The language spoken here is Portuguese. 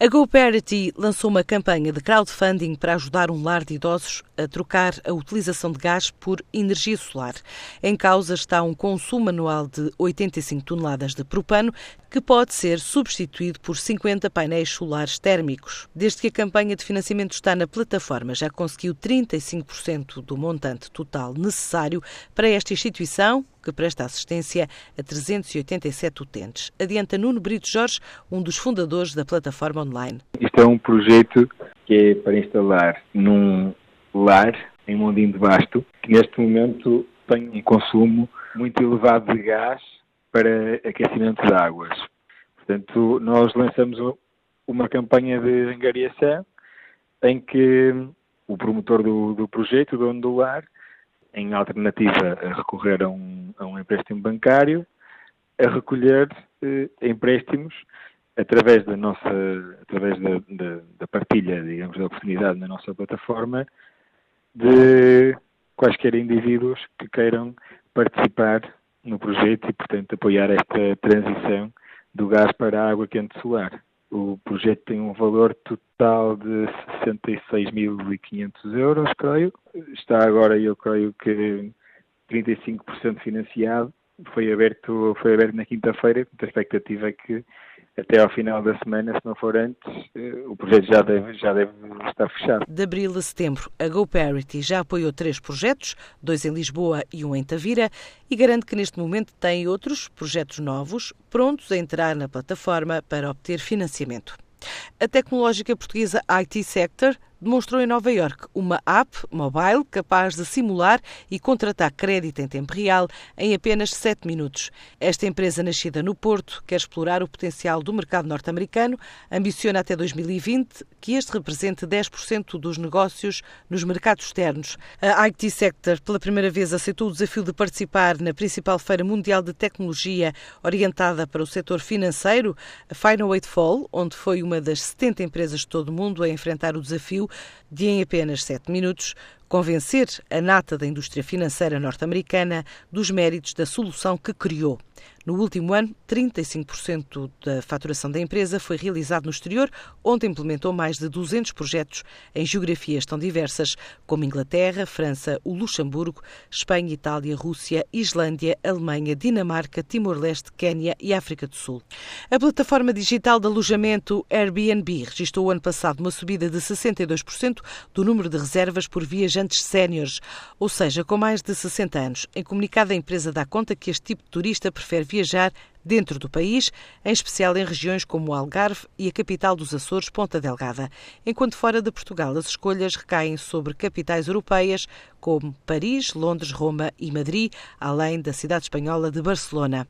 A GoParity lançou uma campanha de crowdfunding para ajudar um lar de idosos a trocar a utilização de gás por energia solar. Em causa está um consumo anual de 85 toneladas de propano, que pode ser substituído por 50 painéis solares térmicos. Desde que a campanha de financiamento está na plataforma, já conseguiu 35% do montante total necessário para esta instituição, que presta assistência a 387 utentes. Adianta Nuno Brito Jorge, um dos fundadores da plataforma online. Isto é um projeto que é para instalar num lar em Mondinho de Basto, que neste momento tem um consumo muito elevado de gás para aquecimento de águas. Portanto, nós lançamos uma campanha de angariação em que o promotor do, do projeto, o dono do lar, em alternativa a recorrer a um, a um empréstimo bancário, a recolher eh, empréstimos através da nossa, através da, da, da, partilha, digamos, da oportunidade na nossa plataforma, de quaisquer indivíduos que queiram participar no projeto e, portanto, apoiar esta transição do gás para a água quente solar. O projeto tem um valor total de 66.500 euros, creio. Está agora, eu creio que 35% financiado. Foi aberto, foi aberto na quinta-feira. A expectativa é que até ao final da semana, se não for antes, eh, o projeto já deve, já deve estar fechado. De abril a setembro, a GoParity já apoiou três projetos, dois em Lisboa e um em Tavira, e garante que neste momento tem outros projetos novos prontos a entrar na plataforma para obter financiamento. A tecnológica portuguesa IT Sector demonstrou em Nova York uma app mobile capaz de simular e contratar crédito em tempo real em apenas 7 minutos. Esta empresa, nascida no Porto, quer explorar o potencial do mercado norte-americano, ambiciona até 2020 que este represente 10% dos negócios nos mercados externos. A IT Sector, pela primeira vez, aceitou o desafio de participar na principal feira mundial de tecnologia orientada para o setor financeiro, a Final Eight Fall, onde foi uma das 70 empresas de todo o mundo a enfrentar o desafio de, em apenas sete minutos, convencer a nata da indústria financeira norte-americana dos méritos da solução que criou. No último ano, 35% da faturação da empresa foi realizado no exterior, onde implementou mais de 200 projetos em geografias tão diversas como Inglaterra, França, o Luxemburgo, Espanha, Itália, Rússia, Islândia, Alemanha, Dinamarca, Timor-Leste, Quênia e África do Sul. A plataforma digital de alojamento Airbnb registrou o ano passado uma subida de 62% do número de reservas por viajantes séniores, ou seja, com mais de 60 anos. Em comunicado, a empresa dá conta que este tipo de turista prefere viajar dentro do país, em especial em regiões como o Algarve e a capital dos Açores, Ponta Delgada, enquanto fora de Portugal as escolhas recaem sobre capitais europeias como Paris, Londres, Roma e Madrid, além da cidade espanhola de Barcelona.